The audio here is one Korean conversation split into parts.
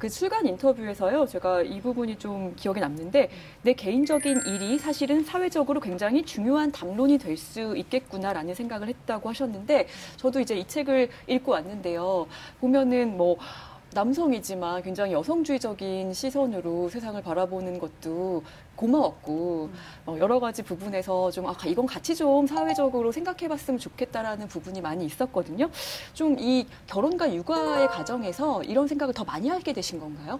그 출간 인터뷰에서요, 제가 이 부분이 좀 기억에 남는데, 내 개인적인 일이 사실은 사회적으로 굉장히 중요한 담론이 될 수 있겠구나라는 생각을 했다고 하셨는데, 저도 이제 이 책을 읽고 왔는데요. 보면은 뭐, 남성이지만 굉장히 여성주의적인 시선으로 세상을 바라보는 것도 고마웠고 어, 여러 가지 부분에서 좀 아, 이건 같이 좀 사회적으로 생각해봤으면 좋겠다라는 부분이 많이 있었거든요. 좀 이 결혼과 육아의 과정에서 이런 생각을 더 많이 하게 되신 건가요?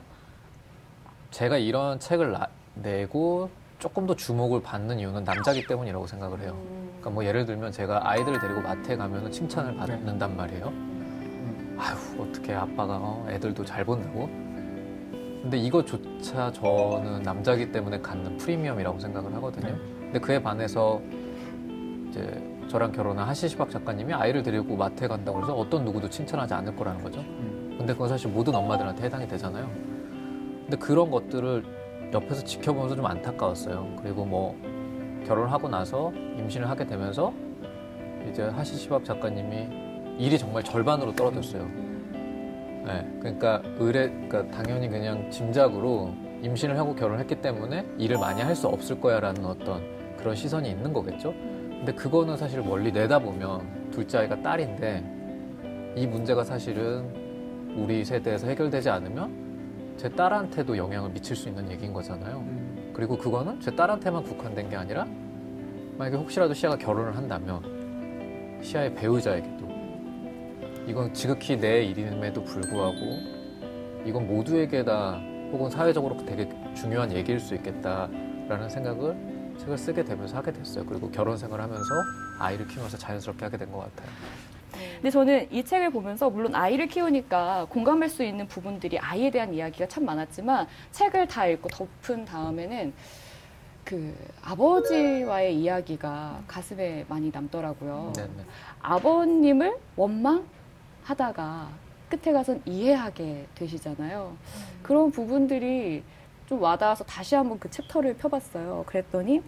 제가 이런 책을 나, 내고 조금 더 주목을 받는 이유는 남자기 때문이라고 생각을 해요. 그러니까 뭐 예를 들면 제가 아이들을 데리고 마트에 가면 칭찬을 받는단 말이에요. 아휴 어떻게 아빠가 어, 애들도 잘 본다고. 근데 이거조차 저는 남자기 때문에 갖는 프리미엄이라고 생각을 하거든요. 네. 근데 그에 반해서 이제 저랑 결혼한 하시시박 작가님이 아이를 데리고 마트에 간다고 해서 어떤 누구도 칭찬하지 않을 거라는 거죠. 음. 근데 그건 사실 모든 엄마들한테 해당이 되잖아요. 근데 그런 것들을 옆에서 지켜보면서 좀 안타까웠어요. 그리고 뭐 결혼하고 나서 임신을 하게 되면서 이제 하시시박 작가님이 일이 정말 절반으로 떨어졌어요. 네, 그러니까 의뢰, 그러니까 당연히 그냥 짐작으로 임신을 하고 결혼했기 때문에 일을 많이 할 수 없을 거야라는 어떤 그런 시선이 있는 거겠죠. 근데 그거는 사실 멀리 내다보면 둘째 아이가 딸인데 이 문제가 사실은 우리 세대에서 해결되지 않으면 제 딸한테도 영향을 미칠 수 있는 얘기인 거잖아요. 그리고 그거는 제 딸한테만 국한된 게 아니라 만약에 혹시라도 시아가 결혼을 한다면 시아의 배우자에게도 이건 지극히 내 일임에도 불구하고 이건 모두에게 다 혹은 사회적으로 되게 중요한 얘기일 수 있겠다라는 생각을 책을 쓰게 되면서 하게 됐어요. 그리고 결혼 생활을 하면서 아이를 키우면서 자연스럽게 하게 된 것 같아요. 근데 저는 이 책을 보면서 물론 아이를 키우니까 공감할 수 있는 부분들이 아이에 대한 이야기가 참 많았지만 책을 다 읽고 덮은 다음에는 그 아버지와의 이야기가 가슴에 많이 남더라고요. 네네. 아버님을 원망 하다가 끝에 가선 이해하게 되시잖아요. 음. 그런 부분들이 좀 와닿아서 다시 한번 그 챕터를 펴봤어요. 그랬더니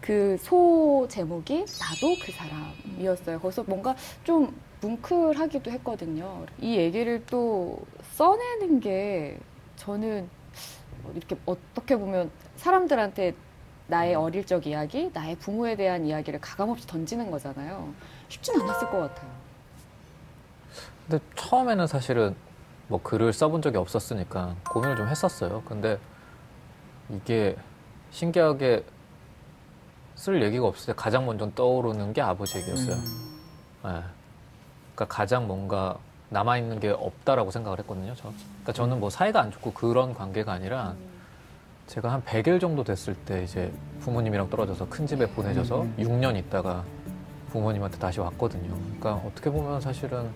그 소 제목이 나도 그 사람이었어요. 거기서 뭔가 좀 뭉클하기도 했거든요. 이 얘기를 또 써내는 게 저는 이렇게 어떻게 보면 사람들한테 나의 어릴 적 이야기, 나의 부모에 대한 이야기를 가감없이 던지는 거잖아요. 쉽진 않았을 것 같아요. 근데 처음에는 사실은 뭐 글을 써본 적이 없었으니까 고민을 좀 했었어요. 근데 이게 신기하게 쓸 얘기가 없을 때 가장 먼저 떠오르는 게 아버지 얘기였어요. 음. 네. 그러니까 가장 뭔가 남아 있는 게 없다라고 생각을 했거든요. 저. 그러니까 저는 뭐 사이가 안 좋고 그런 관계가 아니라 제가 한 100일 정도 됐을 때 이제 부모님이랑 떨어져서 큰 집에 보내져서 음. 6년 있다가 부모님한테 다시 왔거든요. 그러니까 어떻게 보면 사실은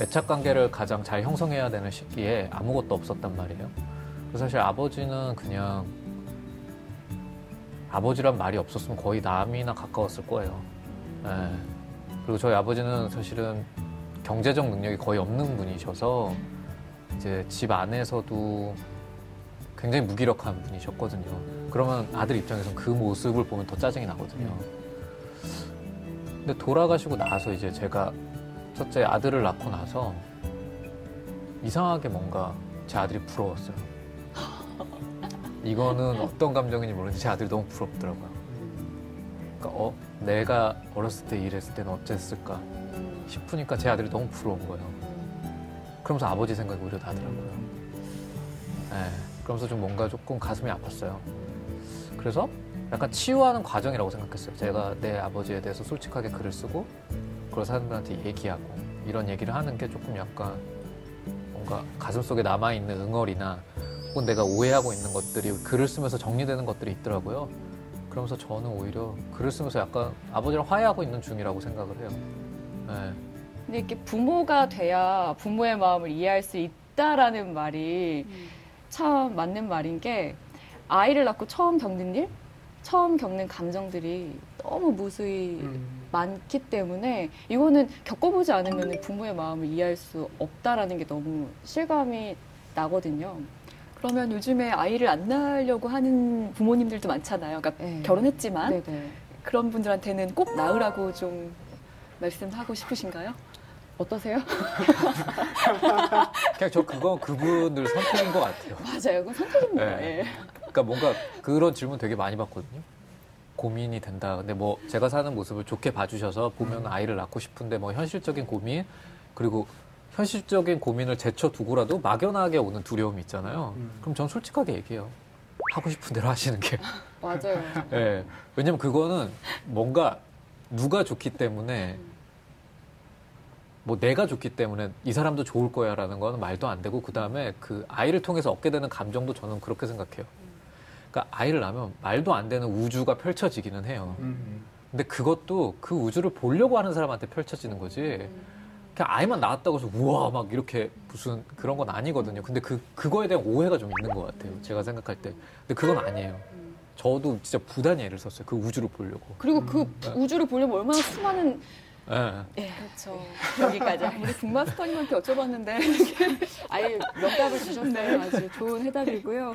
애착 관계를 가장 잘 형성해야 되는 시기에 아무것도 없었단 말이에요. 사실 아버지는 그냥 아버지란 말이 없었으면 거의 남이나 가까웠을 거예요. 네. 그리고 저희 아버지는 사실은 경제적 능력이 거의 없는 분이셔서 이제 집 안에서도 굉장히 무기력한 분이셨거든요. 그러면 아들 입장에서는 그 모습을 보면 더 짜증이 나거든요. 근데 돌아가시고 나서 이제 제가 첫째 아들을 낳고 나서 이상하게 뭔가 제 아들이 부러웠어요. 이거는 어떤 감정인지 모르는데 제 아들이 너무 부럽더라고요. 그러니까 어 내가 어렸을 때 이랬을 때는 어땠을까 싶으니까 제 아들이 너무 부러운 거예요. 그러면서 아버지 생각이 오히려 나더라고요. 네, 그러면서 좀 뭔가 조금 가슴이 아팠어요. 그래서 약간 치유하는 과정이라고 생각했어요. 제가 내 아버지에 대해서 솔직하게 글을 쓰고 그걸 사람들한테 얘기하고 이런 얘기를 하는 게 조금 약간 뭔가 가슴속에 남아있는 응어리나 혹은 내가 오해하고 있는 것들이 글을 쓰면서 정리되는 것들이 있더라고요. 그러면서 저는 오히려 글을 쓰면서 약간 아버지랑 화해하고 있는 중이라고 생각을 해요. 네. 근데 이렇게 부모가 돼야 부모의 마음을 이해할 수 있다라는 말이 음. 참 맞는 말인 게 아이를 낳고 처음 겪는 일, 처음 겪는 감정들이 너무 무수히 음. 많기 때문에 이거는 겪어보지 않으면 부모의 마음을 이해할 수 없다라는 게 너무 실감이 나거든요. 그러면 요즘에 아이를 안 낳으려고 하는 부모님들도 많잖아요. 그러니까 네. 결혼했지만 네네. 그런 분들한테는 꼭 낳으라고 좀 말씀하고 싶으신가요? 어떠세요? 그냥 저 그건 그분들 선택인 것 같아요. 맞아요. 그건 선택입니다. 네. 예. 그러니까 뭔가 그런 질문 되게 많이 받거든요. 고민이 된다. 근데 뭐 제가 사는 모습을 좋게 봐주셔서 보면 아이를 낳고 싶은데 뭐 현실적인 고민 그리고 현실적인 고민을 제쳐두고라도 막연하게 오는 두려움이 있잖아요. 음. 그럼 전 솔직하게 얘기해요. 하고 싶은 대로 하시는 게. 맞아요. 예. 왜냐면 그거는 뭔가 누가 좋기 때문에 뭐 내가 좋기 때문에 이 사람도 좋을 거야라는 거는 말도 안 되고 그 다음에 그 아이를 통해서 얻게 되는 감정도 저는 그렇게 생각해요. 그러니까 아이를 낳으면 말도 안 되는 우주가 펼쳐지기는 해요. 음. 근데 그것도 그 우주를 보려고 하는 사람한테 펼쳐지는 거지. 그냥 아이만 낳았다고 해서 우와 막 이렇게 무슨 그런 건 아니거든요. 근데 그 그거에 대한 오해가 좀 있는 것 같아요. 제가 생각할 때. 근데 그건 아니에요. 저도 진짜 부단히 애를 썼어요. 그 우주를 보려고. 그리고 그 우주를 보려면 얼마나 수많은 예. 예, 그렇죠. 여기까지. 우리 북마스터님한테 여쭤봤는데 아예 명답을 주셨네요. 아주 좋은 해답이고요.